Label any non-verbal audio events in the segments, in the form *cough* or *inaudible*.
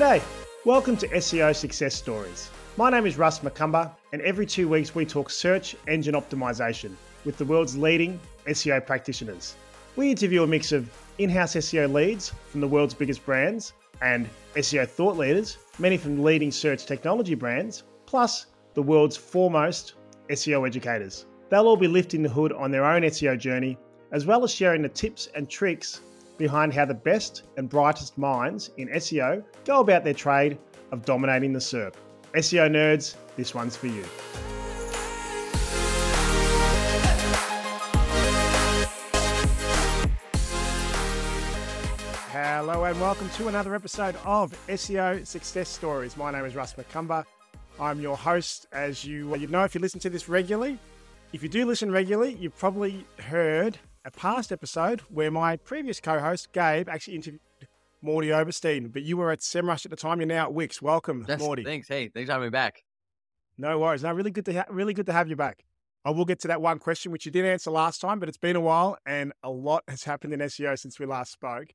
G'day, welcome to SEO Success Stories. My name is Russ Macumber, and every two weeks we talk search engine optimization with the world's leading SEO practitioners. We interview a mix of in house SEO leads from the world's biggest brands and SEO thought leaders, many from leading search technology brands, plus the world's foremost SEO educators. They'll all be lifting the hood on their own SEO journey, as well as sharing the tips and tricks behind how the best and brightest minds in SEO go about their trade of dominating the SERP. SEO nerds, this one's for you. Hello and welcome to another episode of SEO Success Stories. My name is Russ Macumber. I'm your host. As you you know, if you listen to this regularly, if you do listen regularly, you've probably heard a past episode where my previous co-host Gabe actually interviewed Mordy Oberstein, but you were at SEMrush at the time. You're now at Wix. Welcome, Yes, Mordy. Thanks. Hey, thanks for having me back. No worries. No, really good to ha- really good to have you back. I will get to that one question which you did answer last time, but it's been a while and a lot has happened in SEO since we last spoke.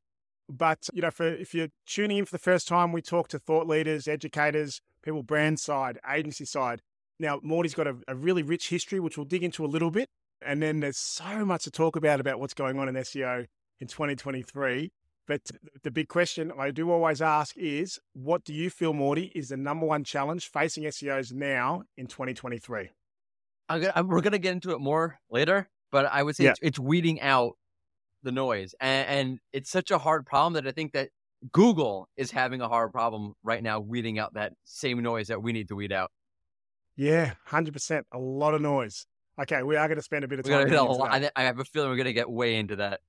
But you know, for if you're tuning in for the first time, we talk to thought leaders, educators, people brand side, agency side. Now, Mordy's got a, a really rich history, which we'll dig into a little bit. And then there's so much to talk about about what's going on in SEO in 2023. But the big question I do always ask is, what do you feel, Mordy, is the number one challenge facing SEOs now in 2023? I'm gonna, I'm, we're gonna get into it more later, but I would say Yeah. it's, it's weeding out the noise, and, and it's such a hard problem that I think that Google is having a hard problem right now weeding out that same noise that we need to weed out. Yeah, 100%. A lot of noise. Okay, we are going to spend a bit of time. gonna hit a getting into lot. that. I, have a feeling we're gonna get way into that.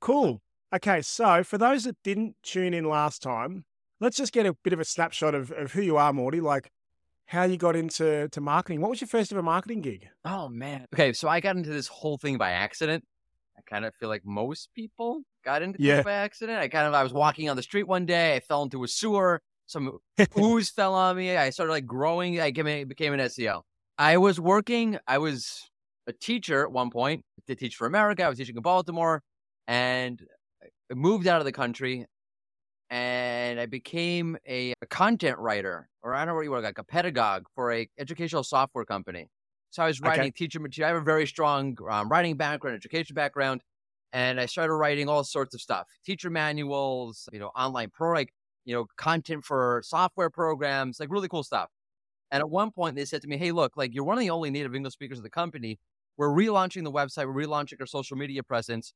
Cool. Okay, so for those that didn't tune in last time, let's just get a bit of a snapshot of, of who you are, Mordy, like how you got into to marketing. What was your first ever marketing gig? Oh man. Okay, so I got into this whole thing by accident. I kind of feel like most people got into Yeah. this by accident. I kind of I was walking on the street one day. I fell into a sewer. Some *laughs* ooze fell on me. I started like growing. I became an SEO. I was working. I was a teacher at one point. To teach for America. I was teaching in Baltimore, and I moved out of the country. And I became a, a content writer, or I don't know what you were, like a pedagogue for a educational software company. So I was Okay. writing teacher material. I have a very strong um, writing background, education background, and I started writing all sorts of stuff: teacher manuals, you know, online pro, like you know, content for software programs, like really cool stuff. And at one point, they said to me, "Hey, look, like you're one of the only native English speakers of the company. We're relaunching the website. We're relaunching our social media presence.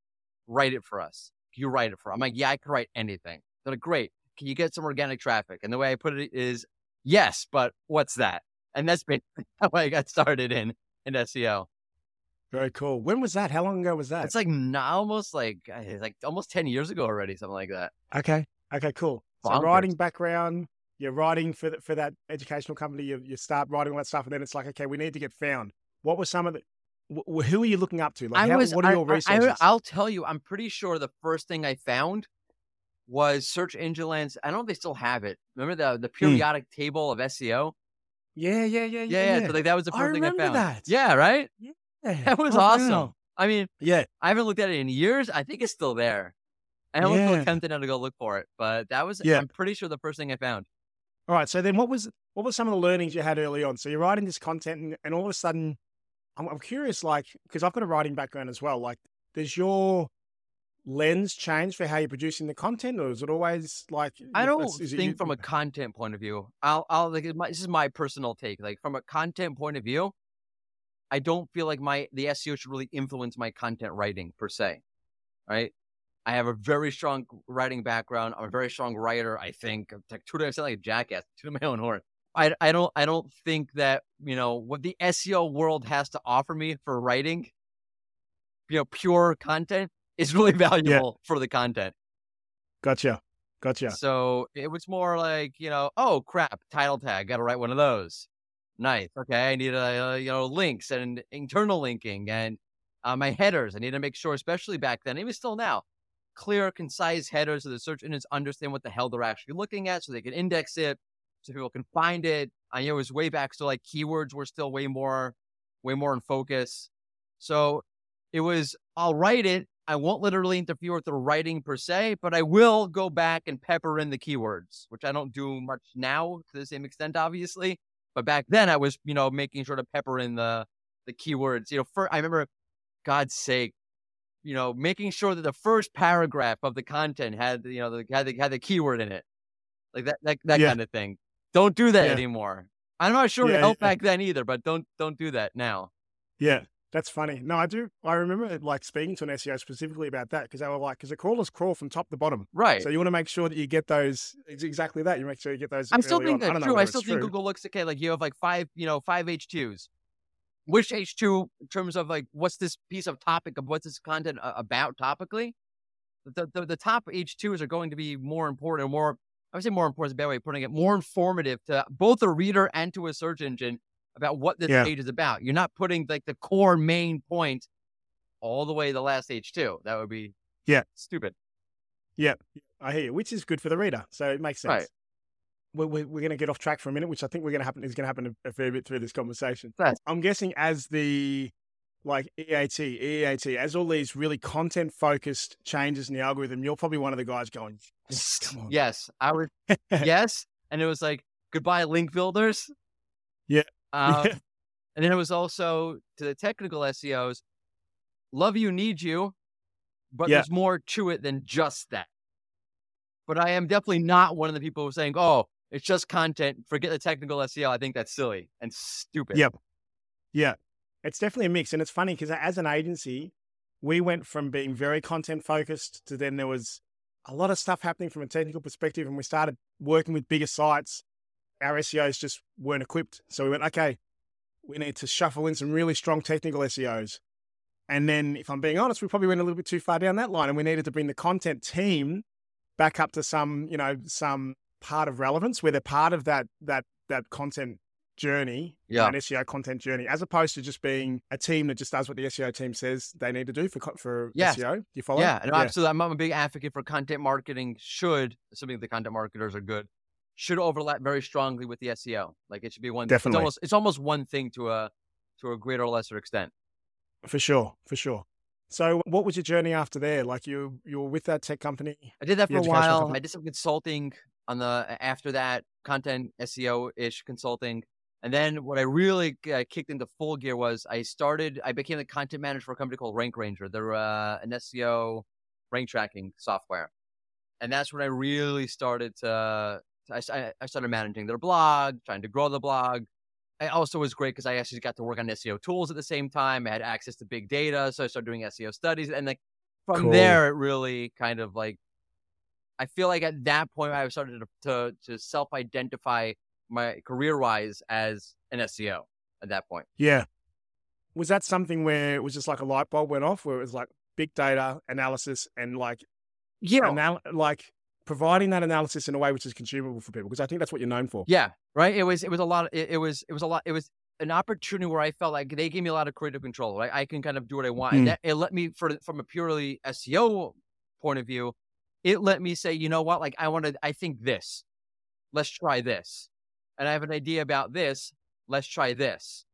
Write it for us. Can you write it for?" I'm like, "Yeah, I can write anything." They're like, "Great. Can you get some organic traffic?" And the way I put it is, "Yes, but what's that?" And that's basically *laughs* how I got started in in SEO. Very cool. When was that? How long ago was that? It's like now almost like like almost ten years ago already, something like that. okay. Okay, cool. So writing background, you're writing for the, for that educational company. You, you start writing all that stuff, and then it's like, okay, we need to get found. What were some of the? wh- wh- who are you looking up to? Like, I how, was. what are I- your I- resources? I, will tell you. I'm pretty sure the first thing I found was Search Engine Land's. I don't know if they still have it. Remember the the hmm. periodic table of SEO? yeah, yeah, yeah, Yeah, yeah. yeah. So like that was the I first thing I found. that. Yeah, right. yeah. That was Oh, awesome. wow. I mean, Yeah, I haven't looked at it in years. I think it's still there. I almost Yeah. feel tempted now to go look for it, but that was. Yeah. I'm pretty sure the first thing I found. All right. So then, what was what were some of the learnings you had early on? So you're writing this content, and, and all of a sudden, I'm, I'm curious, like, because I've got a writing background as well. Like, does your lens change for how you're producing the content, or is it always like? I don't think from a content point of view. I'll, I'll like my, this is my personal take. Like from a content point of view, I don't feel like my the SEO should really influence my content writing per se. Right? I have a very strong writing background. I'm a very strong writer. I think I'm like two I sound like a jackass. *laughs* To my own horn. I, I don't I don't think that you know what the SEO world has to offer me for writing. You know, pure content is really *laughs* valuable for the content. Gotcha, gotcha. So it was more like, you know, oh crap, title tag, got to write one of those. Nice. Okay, I need a uh, you know links and internal linking and uh, my headers. I need to make sure, especially back then, even still now, clear, concise headers so the search engines understand what the hell they're actually looking at, so they can index it, so people can find it. I know it was way back, so like keywords were still way more, way more in focus. So it was I'll write it I won't literally interfere with the writing per se, but I will go back and pepper in the keywords, which I don't do much now to the same extent, obviously. But back then, I was, you know, making sure to pepper in the the keywords. You know, for I remember, God's sake, you know, making sure that the first paragraph of the content had, you know, the, had the, had the keyword in it, like that that, that yeah. kind of thing. Don't do that yeah. anymore. I'm not sure yeah, it helped back then either, but don't don't do that now. Yeah, that's funny. No, I do. I remember like speaking to an SEO specifically about that because they were like, because the crawlers crawl from top to bottom. Right. So you want to make sure that you get those. It's exactly that. You make sure you get those. I'm still thinking that's I true. I still think true. Google looks okay. Like you have like five, you know, five H2s. Which H2 in terms of like what's this piece of topic of what's this content uh, about topically? The, the, the top H2s are going to be more important, more, I would say more important is a bad way of putting it, more informative to both a reader and to a search engine about what this yeah. page is about. You're not putting like the core main point all the way to the last H2. That would be yeah stupid. Yeah, I hear you, which is good for the reader. So it makes sense. Right. We're, we're, we're going to get off track for a minute, which I think we're going to happen is going to happen a, a, fair bit through this conversation. Right. I'm guessing as the like EAT, EAT, as all these really content focused changes in the algorithm, you're probably one of the guys going, come on. Yes, I would. *laughs* yes, and it was like goodbye link builders. Yeah. *laughs* Um, and then it was also to the technical SEOs, love you, need you, but yeah. there's more to it than just that. But I am definitely not one of the people who are saying, oh, it's just content. Forget the technical SEO. I think that's silly and stupid. Yep. Yeah. It's definitely a mix. And it's funny because as an agency, we went from being very content focused to then there was a lot of stuff happening from a technical perspective. And we started working with bigger sites our SEOs just weren't equipped. So we went, okay, we need to shuffle in some really strong technical SEOs. And then, if I'm being honest, we probably went a little bit too far down that line, and we needed to bring the content team back up to some, you know, some part of relevance where they're part of that that that content journey, yeah, an SEO content journey, as opposed to just being a team that just does what the SEO team says they need to do for for yes. SEO. Do you follow? Yeah, and yeah. absolutely. I'm a big advocate for content marketing. Should assuming the content marketers are good, should overlap very strongly with the SEO. Like it should be one. Definitely, it's almost, it's almost one thing to a to a greater or lesser extent. For sure, for sure. So, what was your journey after there? Like you, you were with that tech company. I did that for a while. Company? I did some consulting on the after that content SEO ish consulting, and then what I really uh, kicked into full gear was I started. I became the content manager for a company called Rank Ranger. They're uh, an SEO rank tracking software, and that's when I really started to I, I started managing their blog, trying to grow the blog. It also was great because I actually got to work on SEO tools at the same time. I had access to big data, so I started doing SEO studies, and like from cool. there, it really kind of like I feel like at that point I started to to, to self identify my career wise as an SEO at that point. Yeah. Was that something where it was just like a light bulb went off, where it was like big data analysis and like yeah, anal- like providing that analysis in a way which is consumable for people because I think that's what you're known for. Yeah, right. It was it was a lot. It, it, was it was a lot. It was an opportunity where I felt like they gave me a lot of creative control. Right, I can kind of do what I want, mm. and that, it let me for from a purely SEO point of view, it let me say, you know what, like I want to. I think this. Let's try this, and I have an idea about this. Let's try this.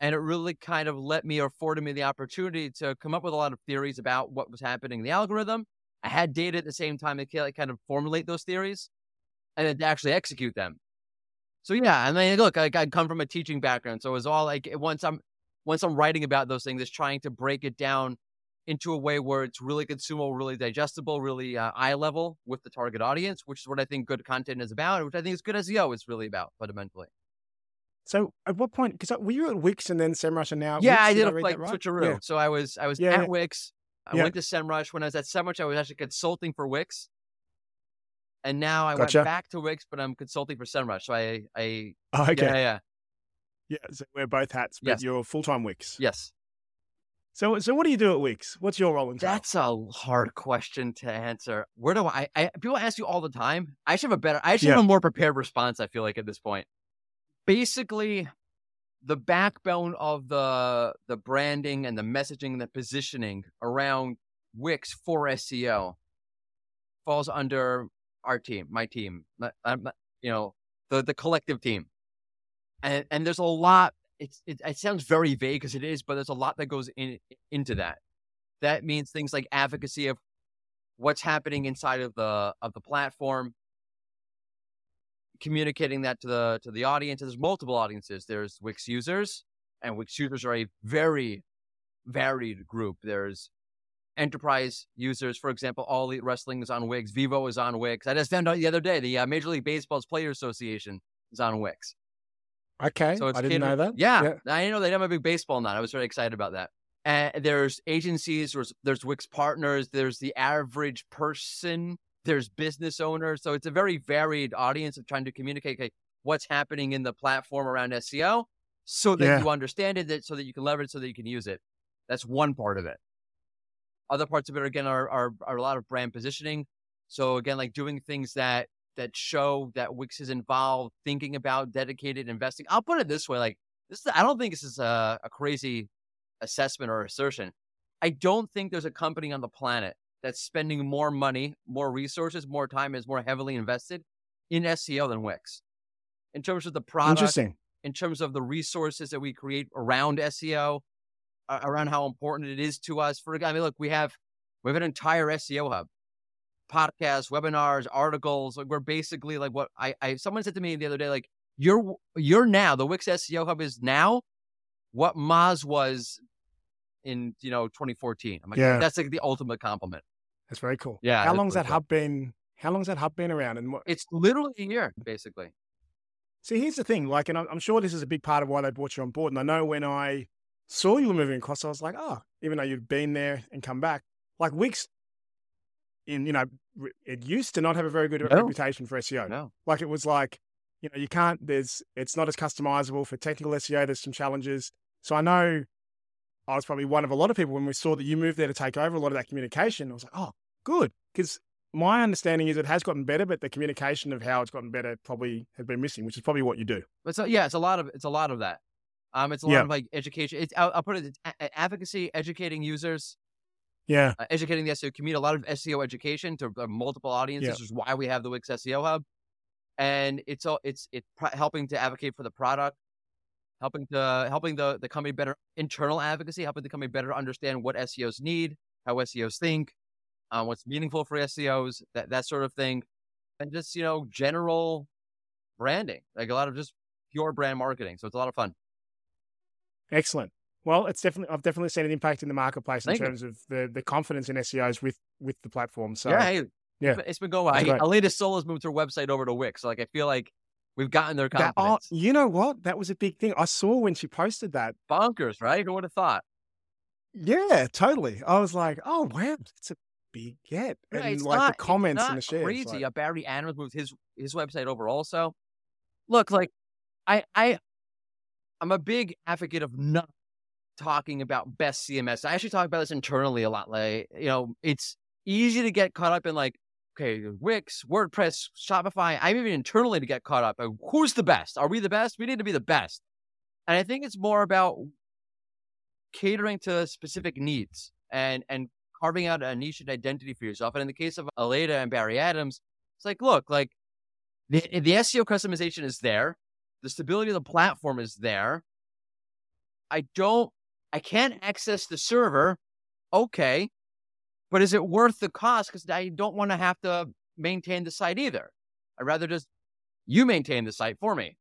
And it really kind of let me or afforded me the opportunity to come up with a lot of theories about what was happening in the algorithm I had data at the same time to kind of formulate those theories and then to actually execute them. So yeah, I mean, look, I, I come from a teaching background, so it was all like once I'm once I'm writing about those things, is trying to break it down into a way where it's really consumable, really digestible, really uh, eye level with the target audience, which is what I think good content is about, which I think is good SEO is really about fundamentally. So at what point? Because uh, were you at Wix and then SEMrush and now? Yeah, Wix, I did, did a like right? switcheroo. Yeah. So I was I was yeah, at yeah. Wix. I went to SEMrush. When I was at SEMrush, I was actually consulting for Wix. And now I gotcha. went back to Wix, but I'm consulting for SEMrush. So I, I oh, okay. yeah, yeah. Yeah, so wear both hats, but yes. you're full time Wix. Yes. So, so what do you do at Wix? What's your role in? That? That's a hard question to answer. Where do I, I? People ask you all the time. I should have a better. I should yeah. have a more prepared response. I feel like at this point. Basically, the backbone of the the branding and the messaging and the positioning around Wix for SEO falls under our team, my team, you know, the the collective team, and and there's a lot. It's it, it sounds very vague because it is, but there's a lot that goes in into that. that means things like advocacy of what's happening inside of the of the platform, communicating that to the to the audience. There's multiple audiences. There's Wix users, and Wix users are a very varied group. There's enterprise users, for example, All Elite Wrestling is on Wix, Vivo is on Wix. I just found out the other day the uh, Major League Baseball's Player Association is on Wix. Okay, so I didn't know that. Yeah, yeah, I know they have a big baseball nut. I was very excited about that. And there's agencies, there's, there's Wix partners, there's the average person, there's business owners. So it's a very varied audience of trying to communicate okay, what's happening in the platform around SEO so that yeah. you understand it, so that you can leverage, so that you can use it. That's one part of it. Other parts of it, again, are, are, are a lot of brand positioning. So again, like doing things that that show that Wix is involved, thinking about dedicated investing. I'll put it this way: like this, is, I don't think this is a, a crazy assessment or assertion. I don't think there's a company on the planet that's spending more money, more resources, more time, is more heavily invested in SEO than Wix. In terms of the product, interesting. In terms of the resources that we create around SEO, around how important it is to us. For I mean, look, we have we have an entire SEO hub podcasts, webinars, articles. Like we're basically like what I, I someone said to me the other day, like you're you're now the Wix SEO hub is now what Moz was in you know 2014. I'm like, yeah. that's like the ultimate compliment. That's very cool. Yeah. How long's that cool. hub been? How long's that hub been around? And what? It's literally a year, basically. See, here's the thing. Like, and I'm sure this is a big part of why they brought you on board. And I know when I saw you were moving across, I was like, oh, even though you've been there and come back, like Wix in you know it used to not have a very good no. reputation for SEO. No. Like it was like you know you can't there's it's not as customizable for technical SEO. There's some challenges. So I know I was probably one of a lot of people when we saw that you moved there to take over a lot of that communication. I was like, oh, good, because my understanding is it has gotten better, but the communication of how it's gotten better probably has been missing, which is probably what you do. But so yeah, it's a lot of it's a lot of that. Um, it's a lot yeah. of like education. It's I'll, I'll put it it's advocacy, educating users, yeah. Uh, educating the SEO community, a lot of SEO education to uh, multiple audiences, yeah. is why we have the Wix SEO Hub. And it's all it's it's pr- helping to advocate for the product, helping to helping the the company better internal advocacy, helping the company better understand what SEOs need, how SEOs think, um, what's meaningful for SEOs, that that sort of thing, and just you know general branding, like a lot of just pure brand marketing. So it's a lot of fun. Excellent. Well, it's definitely I've definitely seen an impact in the marketplace in terms you. of the the confidence in SEOs with with the platform. So yeah, hey, yeah, it's been going. well. Aleyda Solis has moved her website over to Wix. So like I feel like we've gotten their confidence. That, oh, you know what? That was a big thing. I saw when she posted that. Bonkers, right? Who would have thought? Yeah, totally. I was like, oh wow, it's a big get. Yeah, and like not, the comments and the shares. Crazy. Like... Uh, Barry Adams moved his his website over also. Look, like I I I'm a big advocate of not talking about best CMS. I actually talk about this internally a lot. Like, you know, it's easy to get caught up in like, okay, Wix, WordPress, Shopify. I'm even internally to get caught up. Who's the best? Are we the best? We need to be the best. And I think it's more about catering to specific needs and and carving out a niche and identity for yourself. And in the case of Aleyda and Barry Adams, it's like, look, like the, the SEO customization is there. The stability of the platform is there. I don't I can't access the server. Okay. But is it worth the cost? Because I don't want to have to maintain the site either. I'd rather just you maintain the site for me.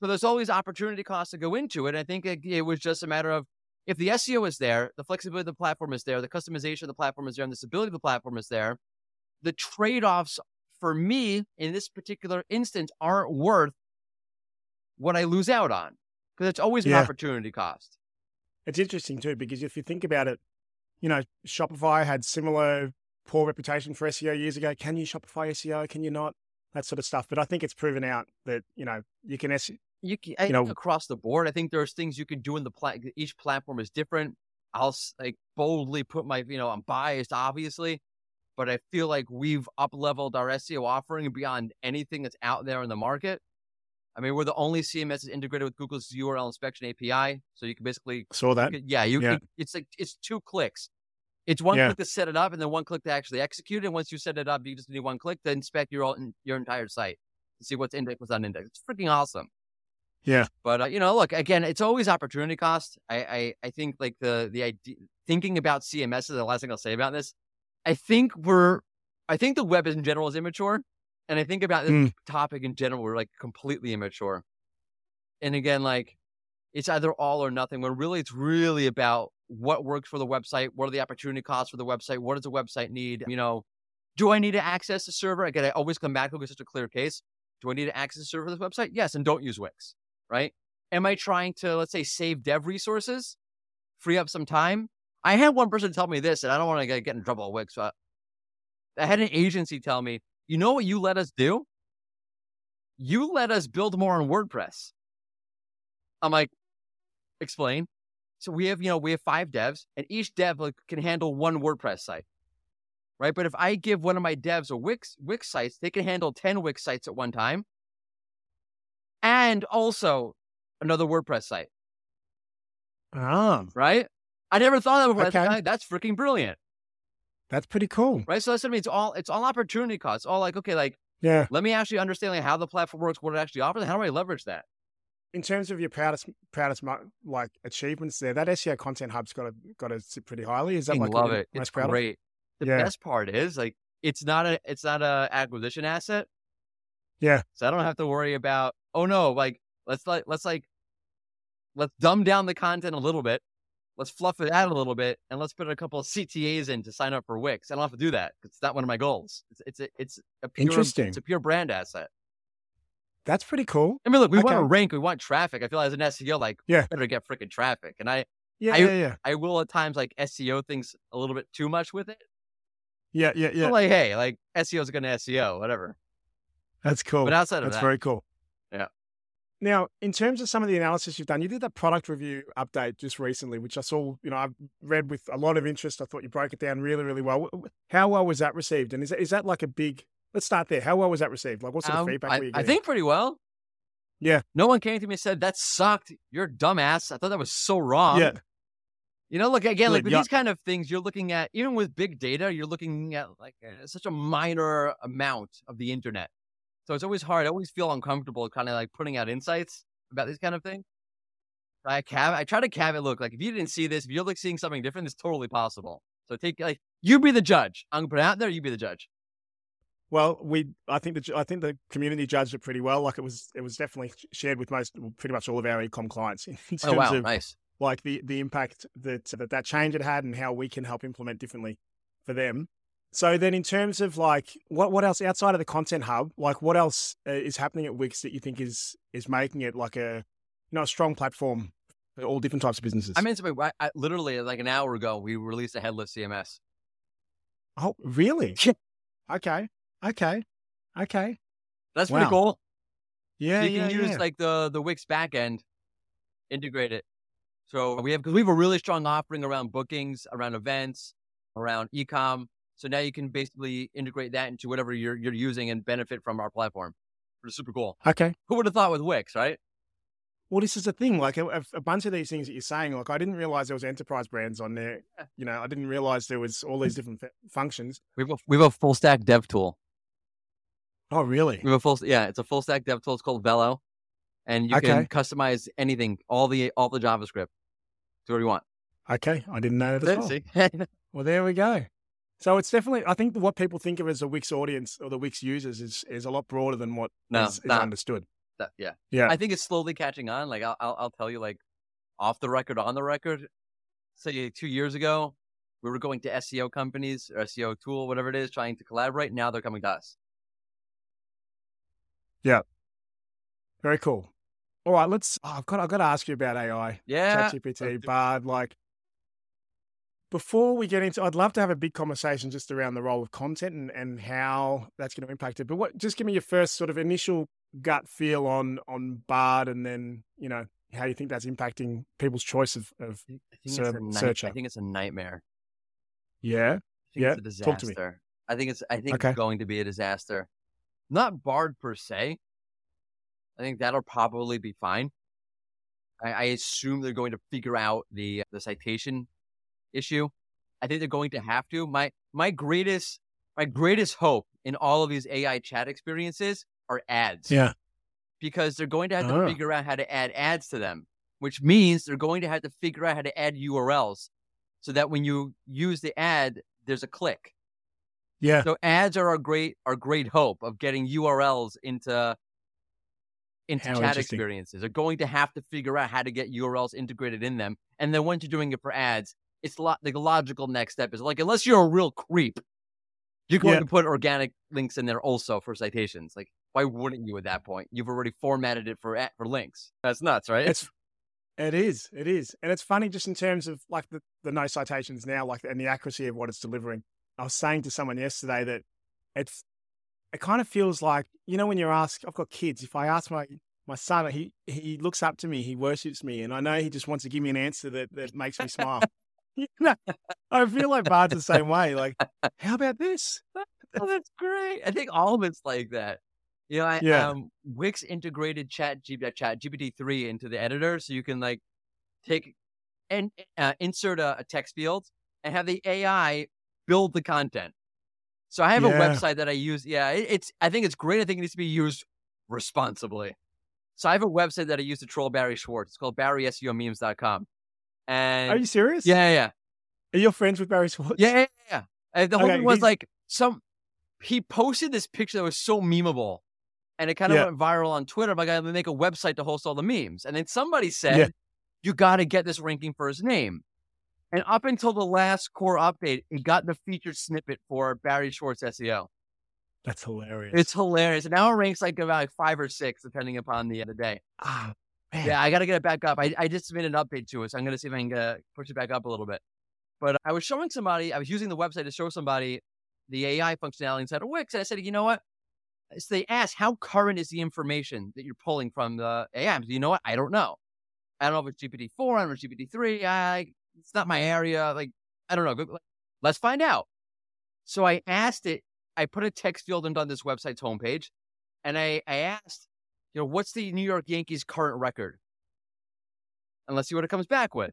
So there's always opportunity costs to go into it. I think it, it, was just a matter of if the SEO is there, the flexibility of the platform is there, the customization of the platform is there, and the stability of the platform is there. The trade offs for me in this particular instance aren't worth what I lose out on because it's always an opportunity cost. It's interesting too, because if you think about it, you know, Shopify had similar poor reputation for SEO years ago. Can you Shopify SEO? Can you not? That sort of stuff. But I think it's proven out that, you know, you can SEO. You, can, you know, across the board, I think there's things you can do in the plat. Each platform is different. I'll like boldly put my, you know, I'm biased, obviously, but I feel like we've up leveled our SEO offering beyond anything that's out there in the market. I mean, we're the only CMS that's integrated with Google's URL inspection API, so you can basically saw that. yeah, you yeah. Can, it's like it's two clicks. It's one yeah. click to set it up, and then one click to actually execute it. And once you set it up, you just need one click to inspect your your entire site to see what's indexed, what's unindexed. It's freaking awesome. Yeah. But uh, you know, look again, it's always opportunity cost. I I, I think like the the idea thinking about CMS is the last thing I'll say about this. I think we're I think the web in general is immature, and I think about this Mm. topic in general we're like completely immature. And again, like it's either all or nothing. When really it's really about what works for the website, what are the opportunity costs for the website, what does the website need? You know, do I need to access the server? Again, I always come back it, it's such a clear case. Do I need to access the server for this website? Yes, and don't use Wix, right? Am I trying to, let's say, save dev resources, free up some time? I had one person tell me this, and I don't want to get, get in trouble with Wix, but I had an agency tell me, you know what you let us do? You let us build more on WordPress. I'm like, explain. So we have, you know, we have five devs, and each dev like, can handle one WordPress site, right? But if I give one of my devs a Wix Wix sites, they can handle ten Wix sites at one time, and also another WordPress site, Ah, right? I never thought of that before. Okay. That's freaking brilliant, that's pretty cool. right? So that's what I mean. It's all it's all opportunity costs. All like, okay, like Yeah. let me actually understand like how the platform works, what it actually offers, and how do I leverage that? In terms of your proudest, proudest like achievements there, that SEO content hub's got to got to sit pretty highly. Is that Fucking like love it. most It's proud of? The Yeah. best part is like it's not a it's not a acquisition asset. Yeah. So I don't have to worry about oh no like let's like let's like let's dumb down the content a little bit. Let's fluff it out a little bit and let's put a couple of CTAs in to sign up for Wix. I don't have to do that. It's not one of my goals. It's it's a, it's a pure Interesting. it's a pure brand asset. That's pretty cool. I mean, look, we want to rank, we want traffic. I feel like as an SEO, like Yeah. better get freaking traffic. And I Yeah, I- yeah, yeah, I will at times like SEO things a little bit too much with it. yeah, yeah, yeah. But like, hey, like SEO is going to SEO, whatever. That's cool. But outside of that. That's that, very cool. Now, in terms of some of the analysis you've done, you did that product review update just recently, which I saw, you know, I've read with a lot of interest. I thought you broke it down really, really well. How well was that received? And is that, is that like a big, let's start there. How well was that received? Like what sort of um, feedback I, were you I think pretty well. Yeah. No one came to me and said that sucked. You're a dumbass. I thought that was so wrong. yeah. You know, look again, like with yeah. these kind of things, you're looking at even with big data, you're looking at like uh, such a minor amount of the internet. So it's always hard. I always feel uncomfortable, kind of like putting out insights about these kind of things. I cav, I try to cav it. Look, like if you didn't see this, if you're like seeing something different, it's totally possible. So take like you be the judge. I'm gonna put it out there. You be the judge. Well, we, I think the, I think the community judged it pretty well. Like it was, it was definitely shared with most, pretty much all of our ecom clients *laughs* in oh, terms Oh wow, of nice. like the the impact that that that change it had and how we can help implement differently for them. So then, in terms of like what what else outside of the content hub, like what else uh, is happening at Wix that you think is is making it like a you know a strong platform for all different types of businesses? I mean, something. I, I, literally like an hour ago, we released a headless CMS. oh really? Yeah. Okay, okay, okay. That's pretty cool. Yeah, So you yeah, can use yeah. like the the Wix backend, integrate it. So we have because we have a really strong offering around bookings, around events, around ecom. So now you can basically integrate that into whatever you're you're using and benefit from our platform. Which is super cool. okay. Who would have thought with Wix, right? Well, this is the thing. Like a, a- bunch of these things that you're saying, like I didn't realize there was enterprise brands on there. You know, I didn't realize there was all these different f- functions. We have a, we have a full stack dev tool. Oh, really? We have a full yeah, it's a full stack dev tool. It's called Velo, and you can customize anything, all the all the JavaScript. Do what you want. Okay, I didn't know that as well. See? *laughs* Well, there we go. So it's definitely, I think what people think of as a Wix audience or the Wix users is is a lot broader than what No, is, understood. That- yeah. Yeah. I think it's slowly catching on. Like I'll, I'll, I'll tell you, like off the record, on the record. Say two years ago, we were going to SEO companies or SEO tool, whatever it is, trying to collaborate. Now they're coming to us. Yeah. Very cool. All right, let's. Oh, I've got. I've got to ask you about AI, Yeah. ChatGPT, Bard. Like, before we get into, I'd love to have a big conversation just around the role of content and and how that's going to impact it. But what? Just give me your first sort of initial gut feel on on Bard, and then you know how you think that's impacting people's choice of of. I think, it's Ser- a night- searcher. I think it's a nightmare. Yeah. I think Yeah, it's a talk to me. disaster. I think it's I think Okay. it's going to be a disaster. Not Bard per se. I think that'll probably be fine. I, I assume they're going to figure out the the citation issue. I think they're going to have to. My my greatest my greatest hope in all of these AI chat experiences are ads. Yeah. because they're going to have to Oh. figure out how to add ads to them, which means they're going to have to figure out how to add URLs so that when you use the ad, there's a click. Yeah. So ads are our great our great hope of getting URLs into into How chat experiences. They're going to have to figure out how to get URLs integrated in them. And then once you're doing it for ads, it's lo- the logical next step is like unless you're a real creep, you're going Yeah. to put organic links in there also for citations. Like why wouldn't you at that point? You've already formatted it for for links. That's nuts, right? It's it is, it is. And it's funny just in terms of like the, the no citations now, like and the accuracy of what it's delivering. I was saying to someone yesterday that it's it kind of feels like, you know, when you're asked, I've got kids, if I ask my my son, he he looks up to me, he worships me, and I know he just wants to give me an answer that that makes me smile. *laughs* I feel like Bard's the same way. Like, *laughs* how about this? *laughs* Oh, that's great. I think all of it's like that. You know, I, Yeah. um, Wix integrated Chat, G, uh, Chat GPT three into the editor, so you can like take and uh, insert a, a text field and have the AI build the content. So I have a website that I use. Yeah, it, it's. I think it's great. I think it needs to be used responsibly. So I have a website that I use to troll Barry Schwartz. It's called BarrySEOmemes.com. And Are you serious? yeah, yeah. Are you friends with Barry Schwartz? Yeah, yeah, yeah. And the whole Okay, thing was he's- like some. He posted this picture that was so memeable, and it kind of Yeah. went viral on Twitter. Like, I'm gonna make a website to host all the memes, and then somebody said, Yeah. "You got to get this ranking for his name." And up until the last core update, it got the featured snippet for Barry Schwartz SEO. That's hilarious. It's hilarious. And now it ranks like about like five or six, depending upon the the day. ah, man. Yeah, I got to get it back up. I, I just submitted an update to it, so I'm going to see if I can push it back up a little bit. But I was showing somebody, I was using the website to show somebody the AI functionality inside of Wix, and I said, you know what? So they asked, how current is the information that you're pulling from the AI? I'm you know what? I don't know. I don't know if it's GPT-4, I don't know if it's GPT-3. I, it's not my area. Like, I don't know. Let's find out. So I asked it, I put a text field into on this website's homepage, and I, I asked, you know, what's the New York Yankees current record? And let's see what it comes back with.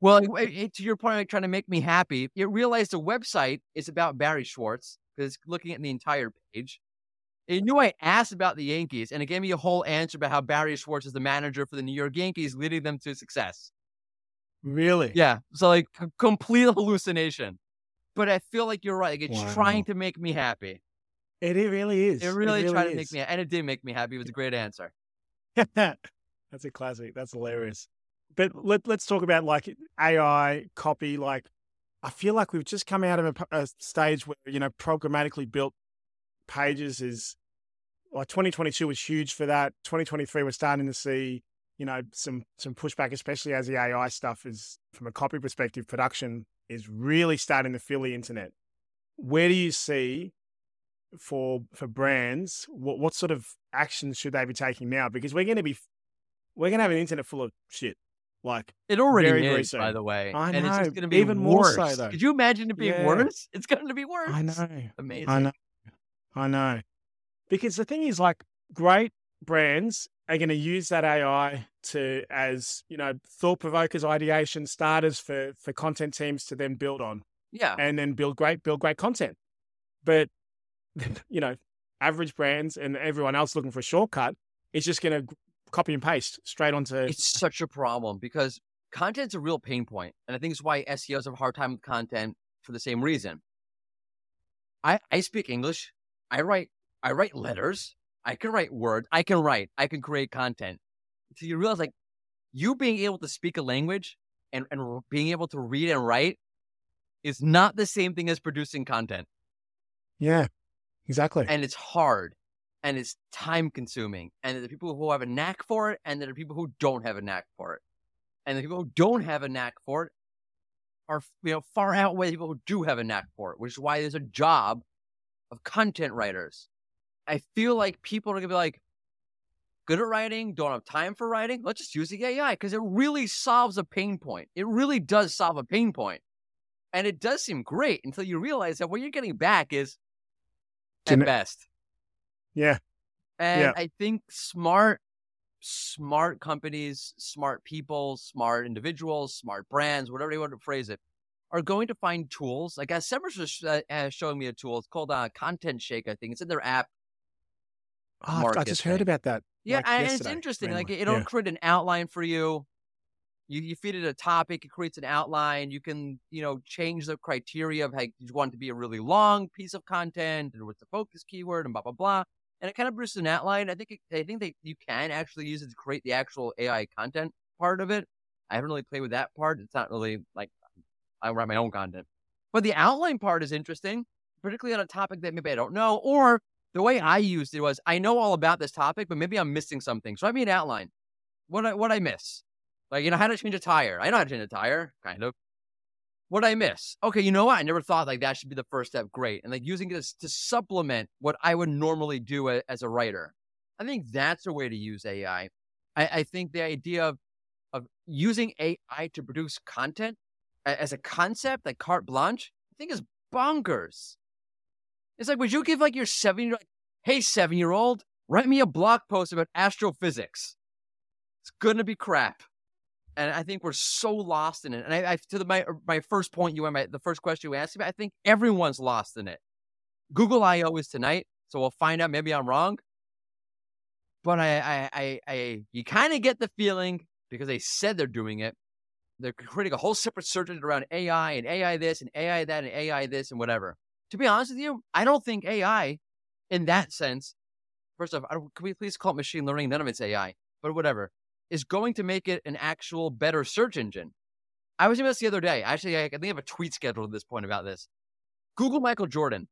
Well, it- it- to your point, like trying to make me happy, you realize the website is about Barry Schwartz because it's looking at the entire page. It knew I asked about the Yankees, and it gave me a whole answer about how Barry Schwartz is the manager for the New York Yankees, leading them to success. really? Yeah, so like c- complete *laughs* hallucination. But I feel like you're right. Like it's Wow. trying to make me happy. It, it really is. It really, tried to make me, and it did make me happy. It was a great answer. *laughs* That's a classic. That's hilarious. But let, let's talk about like AI copy. Like, I feel like we've just come out of a stage where, you know, programmatically built pages is like 2022 was huge for that. 2023, we're starting to see, you know, some, some pushback, especially as the AI stuff is from a copy perspective, production is really starting to fill the internet. Where do you see for for brands, what what sort of actions should they be taking now? Because we're going to be we're going to have an internet full of shit. Like, It already Very, very is, by the way. I and it's just going to be even more worse. so, though. Could you imagine it being Yeah. worse? It's going to be worse. I know, Amazing. I know, I know. Because the thing is, like, great brands are going to use that AI to as you know thought provokers, ideation starters for for content teams to then build on. Yeah. and then build great build great content. But *laughs* you know, average brands and everyone else looking for a shortcut is just going to copy and paste straight onto. It's such a problem because content's a real pain point, and I think it's why SEOs have a hard time with content for the same reason. I I speak English. I write I write letters. I can write words. I can write. I can create content. So you realize like you being able to speak a language and and being able to read and write is not the same thing as producing content. yeah, exactly. and it's hard and it's time consuming and there are people who have a knack for it and there are people who don't have a knack for it. And the people who don't have a knack for it are you know far outweigh people who do have a knack for it which is why there's a job of content writers. I feel like people are gonna be like good at writing don't have time for writing? Let's just use the ai because it really solves a pain point. It really does solve a pain point. And it does seem great until you realize that what you're getting back is at best yeah, and Yeah. I think smart, smart companies, smart people, smart individuals, smart brands, whatever you want to phrase it, are going to find tools. Like as Semrush was uh, uh, showing me a tool. It's called uh, Content Shake. I think it's in their app. Oh, I just heard about that. Yeah, like and it's interesting. Like it'll Yeah. create an outline for you. You you feed it a topic, it creates an outline. You can you know change the criteria of like you want it to be a really long piece of content and what's the focus keyword and blah blah blah. And it kind of produces an outline. I think it, I think that you can actually use it to create the actual AI content part of it. I haven't really played with that part. It's not really like I write my own content, but the outline part is interesting, particularly on a topic that maybe I don't know or the way I used it was I know all about this topic, but maybe I'm missing something. So I made an outline. What I what I miss? Like, you know, how to change a tire. I know how to change a tire, kind of. What did I miss? Okay, you know what? I never thought like that should be the first step. Great. And like using this to supplement what I would normally do a, as a writer. I think that's a way to use AI. I, I think the idea of of using AI to produce content as a concept, like carte blanche, I think is bonkers. It's like, would you give like your seven year, like, hey, seven year old, write me a blog post about astrophysics? It's gonna be crap, and I think we're so lost in it. And I, I to the, my er, my first point, you my the first question you asked me, I think everyone's lost in it. Google I/O is tonight, so we'll find out. Maybe I'm wrong, but I I I, I you kind of get the feeling because they said they're doing it. They're creating a whole separate engine around AI and AI this and AI that and AI this and whatever to be honest with you, I don't think AI, in that sense, first off, can we please call it machine learning? None of it's AI, but whatever, is going to make it an actual better search engine. I was thinking this the other day. Actually, I, think I have a tweet scheduled at this point about this. Google Michael Jordan.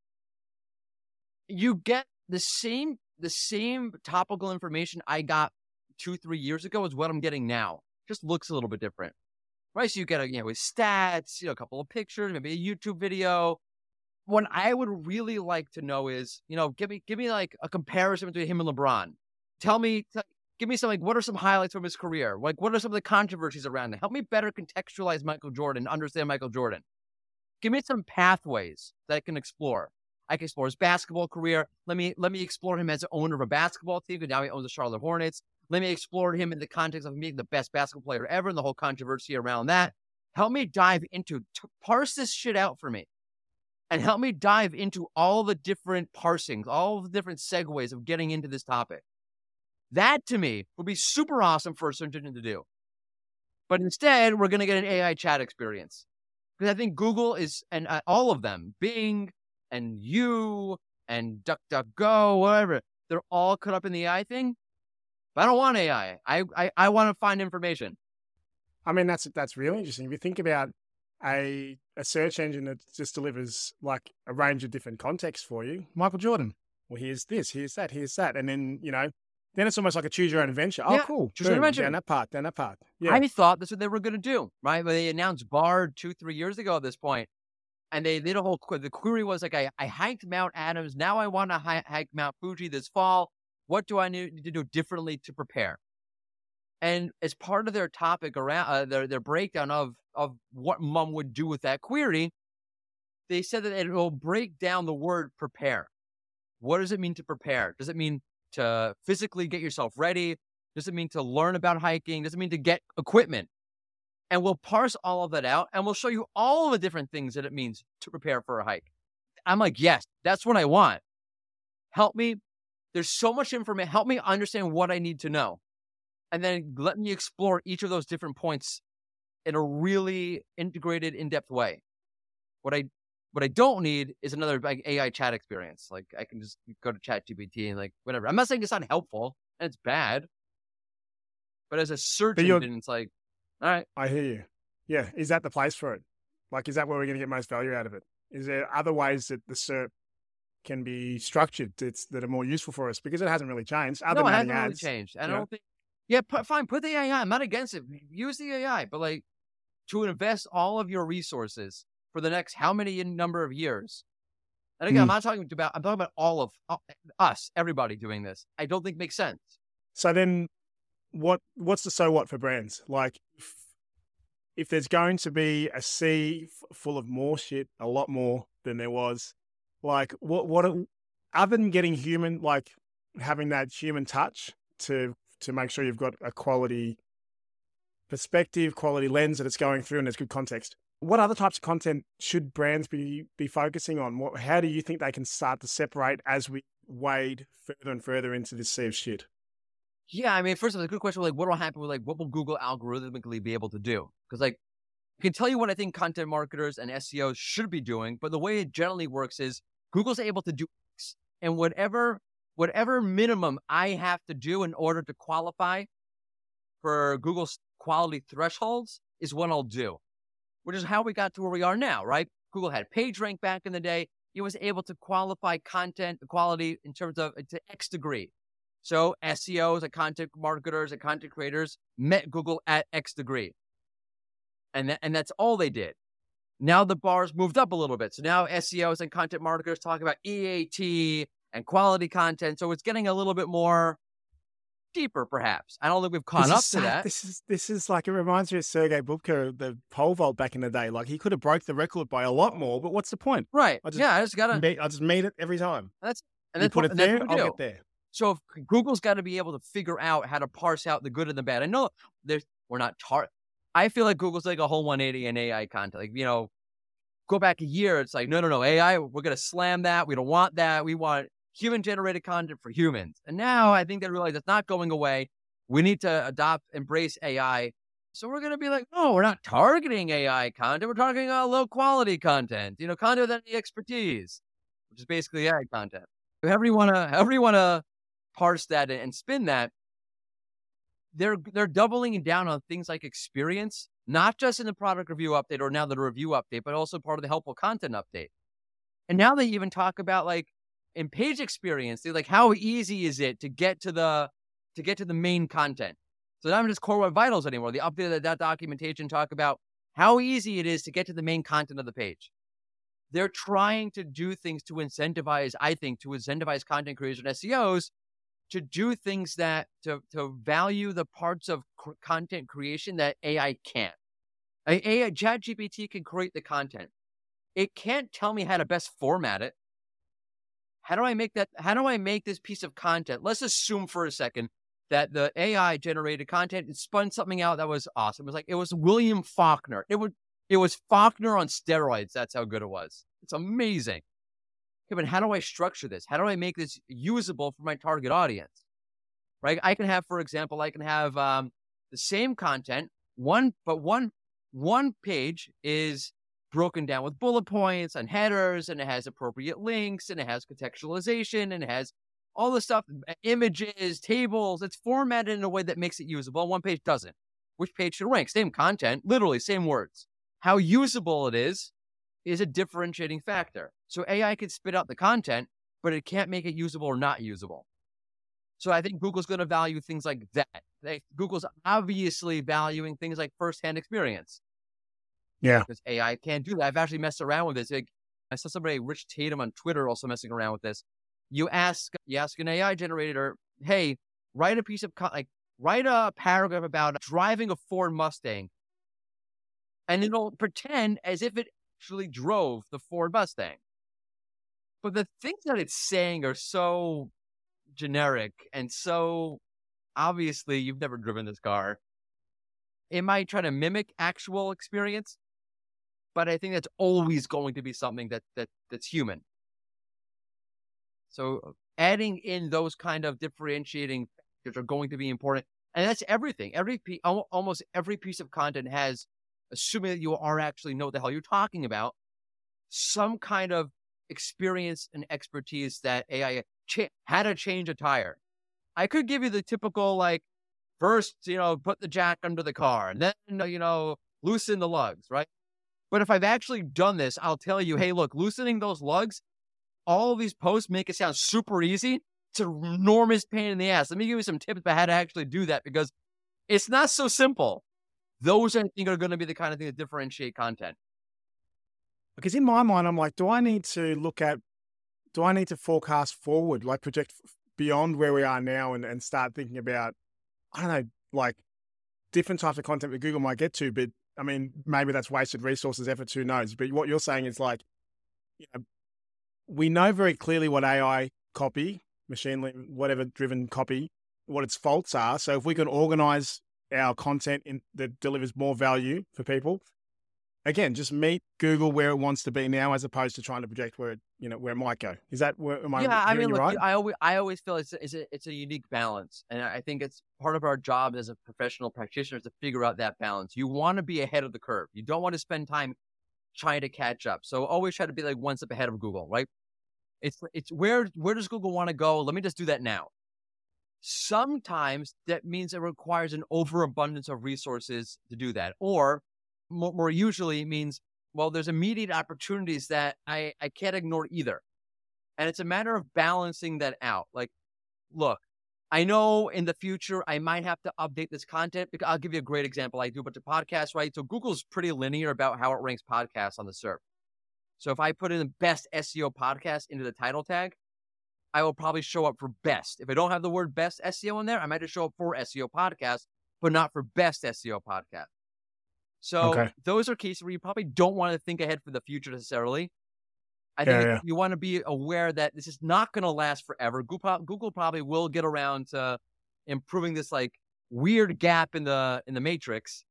You get the same the same topical information I got two three years ago is what I'm getting now. Just looks a little bit different, right? So you get a you know with stats, you know, a couple of pictures, maybe a YouTube video, what I would really like to know is, you know, give me give me like a comparison between him and LeBron. Tell me, give me some like what are some highlights from his career? Like what are some of the controversies around it? Help me better contextualize Michael Jordan, understand Michael Jordan. Give me some pathways that I can explore. I can explore his basketball career. Let me let me explore him as an owner of a basketball team because now he owns the Charlotte Hornets. Let me explore him in the context of being the best basketball player ever and the whole controversy around that. Help me dive into to parse this shit out for me and help me dive into all the different parsings, all the different segues of getting into this topic. That to me would be super awesome for a search engine to do. But instead, we're going to get an AI chat experience because I think Google is, and uh, all of them, Bing and you and DuckDuckGo, whatever, they're all caught up in the AI thing. But I don't want AI. I, I, I want to find information. I mean, that's that's really interesting. If you think about a a search engine that just delivers like a range of different contexts for you, Michael Jordan. Well, here's this, here's that, here's that, and then you know, then it's almost like a choose your own adventure. Oh, Yeah, cool. choose your own adventure. Down that part, down that part. Yeah. I thought that's what they were going to do, right? But they announced Bard two, three years ago at this point, and they did a whole. The query was like, I, I hiked Mount Adams. Now I want to hi- hike Mount Fuji this fall. What do I need to do differently to prepare? And as part of their topic around uh, their their breakdown of of what MUM would do with that query, they said that it will break down the word prepare. What does it mean to prepare? Does it mean to physically get yourself ready? Does it mean to learn about hiking? Does it mean to get equipment? And we'll parse all of that out and we'll show you all the different things that it means to prepare for a hike. I'm like, yes, that's what I want. Help me. There's so much information. Help me understand what I need to know. And then let me explore each of those different points in a really integrated, in-depth way. What I what I don't need is another like AI chat experience. Like I can just go to Chat GPT and like whatever. I'm not saying it's not helpful and it's bad, but as a search engine, it's like, all right, I hear you. Yeah. Is that the place for it? Like, is that where we're going to get most value out of it? Is there other ways that the SERP can be structured that's, that are more useful for us? Because it hasn't really changed. Other no, it hasn't adding really ads. changed. I don't think. Yeah, put, fine. Put the AI. I'm not against it. Use the AI, but like to invest all of your resources for the next how many number of years. And again, I'm Hmm. not talking about. I'm talking about all of all- us, everybody doing this. I don't think makes sense. So then, what what's the so what for brands? Like, if, if there's going to be a sea f- full of more shit, a lot more than there was, like what what other than getting human, like having that human touch to to make sure you've got a quality perspective, quality lens that it's going through, and there's good context. What other types of content should brands be be focusing on? What how do you think they can start to separate as we wade further and further into this sea of shit? Yeah, I mean, first of all, a good question. Like, what will happen with like what will Google algorithmically be able to do? Because like, I can tell you what I think content marketers and SEOs should be doing, but the way it generally works is Google's able to do X, and whatever whatever minimum I have to do in order to qualify for Google's quality thresholds is what I'll do, which is how we got to where we are now, right? Google had PageRank back in the day. It was able to qualify content quality in terms of uh, to X degree. So SEOs and content marketers and content creators met Google at X degree. And, and that's all they did. Now the bar's moved up a little bit. So now SEOs and content marketers talk about EAT and quality content. So it's getting a little bit more deeper, perhaps. I don't think we've caught this up to that. This is this is like it reminds me of Sergey Bubka, the pole vault back in the day. Like he could have broke the record by a lot more, but what's the point? Right. I just yeah, I just gotta. Meet, I just meet it every time. That's and you that's put what, it there, I'll do. get there. So if Google's got to be able to figure out how to parse out the good and the bad. I know there's we're not tar. I feel like Google's like a whole 180 in AI content. Like you know, go back a year, it's like no, no, no, AI. We're gonna slam that. We don't want that. We want human generated content for humans. And now I think they realize it's not going away. We need to adopt, embrace AI. So we're going to be like, no, we're not targeting AI content. We're targeting uh, low quality content, you know, content with any expertise, which is basically AI content. However you want to, however you want to parse that and spin that, they're they're doubling down on things like experience, not just in the product review update or now the review update, but also part of the helpful content update. And now they even talk about like in page experience, they're like, how easy is it to get to the to get to the main content? So not just core web vitals anymore. The update of that documentation talk about how easy it is to get to the main content of the page. They're trying to do things to incentivize, I think, to incentivize content creators and SEOs to do things that to to value the parts of cr- content creation that AI can't. AI, ChatGPT can create the content. It can't tell me how to best format it. How do I make that? How do I make this piece of content? Let's assume for a second that the AI generated content and spun something out that was awesome. It was like it was William Faulkner. It it was Faulkner on steroids. That's how good it was. It's amazing. Okay, but how do I structure this? How do I make this usable for my target audience? Right? I can have, for example, I can have um, the same content, one, but one one page is broken down with bullet points and headers, and it has appropriate links, and it has contextualization, and it has all the stuff, eh, images, tables. It's formatted in a way that makes it usable. One page doesn't. Which page should rank? Same content, literally same words. How usable it is is a differentiating factor. So AI can spit out the content, but it can't make it usable or not usable. So I think Google's going to value things like that. They, Google's obviously valuing things like firsthand experience. Yeah. Because AI can't do that. I've actually messed around with this. Like, I saw somebody, Rich Tatum on Twitter, also messing around with this. You ask, you ask an AI generator, hey, write a piece of co- like write a paragraph about driving a Ford Mustang, and it'll pretend as if it actually drove the Ford Mustang. But the things that it's saying are so generic and so obviously you've never driven this car. It might try to mimic actual experience, but I think that's always going to be something that that that's human. So adding in those kind of differentiating factors are going to be important, and that's everything. Every almost every piece of content has, assuming that you are actually know what the hell you're talking about, some kind of experience and expertise that AI cha- to change a tire. I could give you the typical like first, you know, put the jack under the car, and then you know, loosen the lugs, right? But if I've actually done this, I'll tell you, hey, look, loosening those lugs, all these posts make it sound super easy. It's an enormous pain in the ass. Let me give you some tips about how to actually do that because it's not so simple. Those I think are going to be the kind of thing that differentiate content. Because in my mind, I'm like, do I need to look at, do I need to forecast forward, like project beyond where we are now and, and start thinking about, I don't know, like different types of content that Google might get to, but I mean, maybe that's wasted resources, effort, who knows? But what you're saying is like, you know, we know very clearly what AI copy, machine learning, whatever driven copy, what its faults are. So if we can organize our content in, that delivers more value for people, again, just meet Google where it wants to be now, as opposed to trying to project where it, you know where it might go. Is that where am I? yeah, I mean, look, right? I always, I always feel it's, it's, a, it's a unique balance, and I think it's part of our job as a professional practitioner to figure out that balance. You want to be ahead of the curve. You don't want to spend time trying to catch up. So always try to be like one step ahead of Google, right? It's, it's where, where does Google want to go? Let me just do that now. Sometimes that means it requires an overabundance of resources to do that, or more, more usually means well, there's immediate opportunities that I, I can't ignore either. And it's a matter of balancing that out. Like, look, I know in the future I might have to update this content because I'll give you a great example. I do a bunch of podcasts, right? So Google's pretty linear about how it ranks podcasts on the SERP. So if I put in the best SEO podcast into the title tag, I will probably show up for best. If I don't have the word best SEO in there, I might just show up for SEO podcast, but not for best SEO podcast. So Okay. those are cases where you probably don't want to think ahead for the future necessarily. I think yeah. you want to be aware that this is not going to last forever. Google, Google probably will get around to improving this like weird gap in the in the matrix.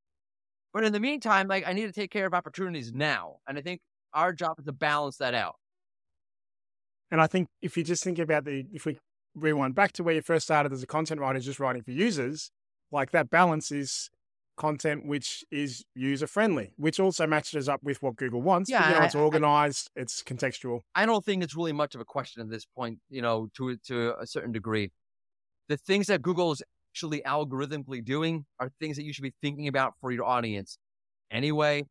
But in the meantime, like I need to take care of opportunities now, and I think our job is to balance that out. And I think if you just think about the, if we rewind back to where you first started as a content writer, just writing for users, like that balance is content which is user friendly, which also matches up with what Google wants. but, Yeah, you know, I- it's I- organized, it's contextual. I don't think it's really much of a question at this point, you know, to to a certain degree. The things that Google is actually algorithmically doing are things that you should be thinking about for your audience. Anyway,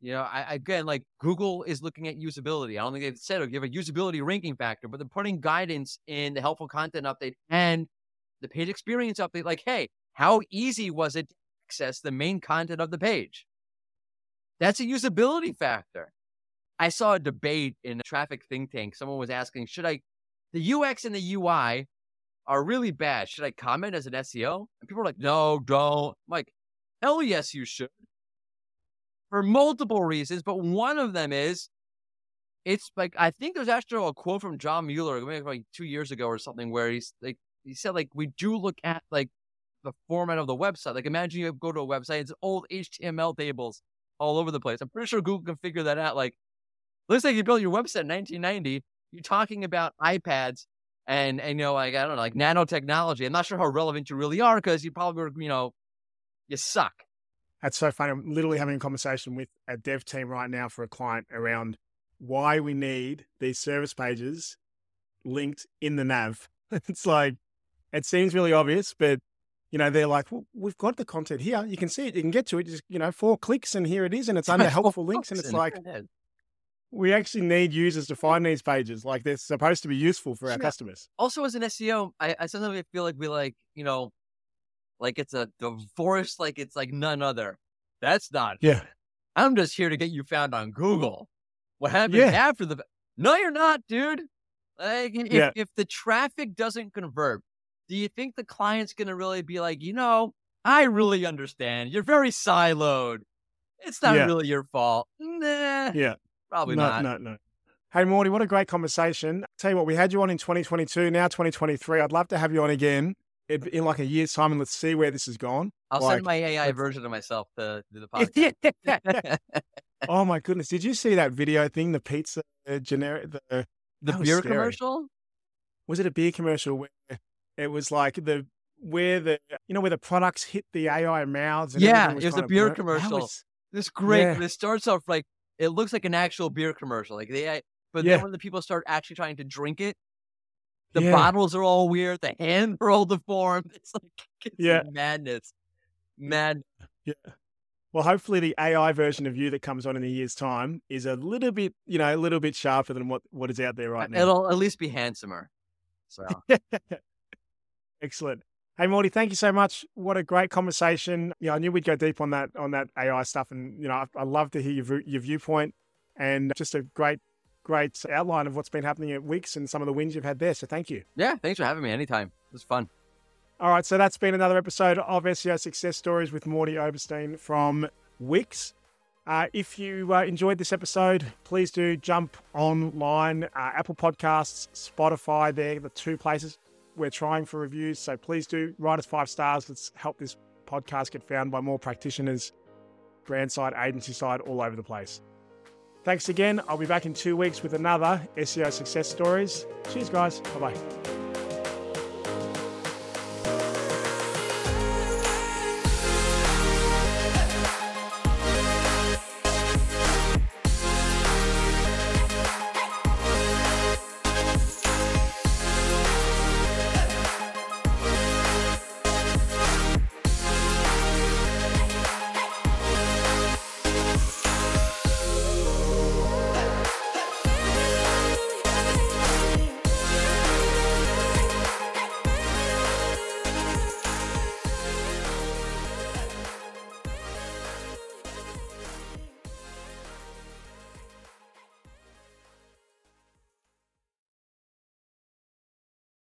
you know, I again like Google is looking at usability. I don't think they've said or give a usability ranking factor, but they're putting guidance in the helpful content update and the page experience update. Like, hey, how easy was it to access the main content of the page? That's a usability factor. I saw a debate in a traffic think tank. Someone was asking, should I, the UX and the UI are really bad. Should I comment as an SEO? And people are like, no, don't. I'm like, hell yes, you should. For multiple reasons, but one of them is it's like, I think there's actually a quote from John Mueller, maybe like two years ago or something, where he's like, he said, like, we do look at like the format of the website. Like, imagine you go to a website, it's old HTML tables all over the place. I'm pretty sure Google can figure that out. Like, looks like you built your website in 1990. You're talking about iPads and, and you know, like, I don't know, like nanotechnology. I'm not sure how relevant you really are because you probably, were, you know, you suck. That's so funny. I'm literally having a conversation with a dev team right now for a client around why we need these service pages linked in the nav. *laughs* it's like, it seems really obvious, but you know, they're like, well, we've got the content here. You can see it. You can get to it. Just, you know, four clicks and here it is. And it's under *laughs* helpful links. And it's like, we actually need users to find these pages. Like they're supposed to be useful for our Yeah. customers. also as an SEO, I, I sometimes feel like we like, you know, like it's a divorce, like it's like none other. That's not. Yeah. I'm just here to get you found on Google. What happens Yeah. after the? No, you're not, dude. Like, if, Yeah. if the traffic doesn't convert, do you think the client's gonna really be like, you know, I really understand. You're very siloed. It's not Yeah. really your fault. Nah, Yeah. probably no, not. no, no. Hey, Mordy, what a great conversation. Tell you what, we had you on in 2022, now 2023. I'd love to have you on again in, like a year's time and let's see where this has gone. I'll Like, send my AI version of myself to do the *laughs* podcast. *laughs* oh my goodness. Did you see that video thing? The pizza uh, generic, the, the beer scary. commercial. was it a beer commercial where it was like the, where the, you know, where the products hit the AI mouths? And Yeah, everything it was a beer? Commercial. was- This great. Yeah. It starts off like it looks like an actual beer commercial. Like they, but Yeah. then when the people start actually trying to drink it, the Yeah. bottles are all weird. The hands are all deformed. *laughs* It's like it's Yeah. madness, mad. Yeah. Well, hopefully the AI version of you that comes on in a year's time is a little bit, you know, a little bit sharper than what, what is out there uh, right now. It'll at least be handsomer. So *laughs* Excellent. Hey Mordy, thank you so much. What a great conversation. Yeah, I knew we'd go deep on that on that AI stuff, and you know, I, I love to hear your your viewpoint and just a great great outline of what's been happening at Wix and some of the wins you've had there. So thank you. yeah, thanks for having me. Anytime. It was fun. All right, so that's been another episode of SEO Success Stories with Mordy Oberstein from Wix. Uh, if you uh, enjoyed this episode, please do jump online. Uh, Apple Podcasts, Spotify, they're the two places we're trying for reviews. So please do write us five stars. Let's help this podcast get found by more practitioners. brand side, agency side, all over the place. Thanks again. I'll be back in two weeks with another SEO success stories. Cheers, guys. Bye bye.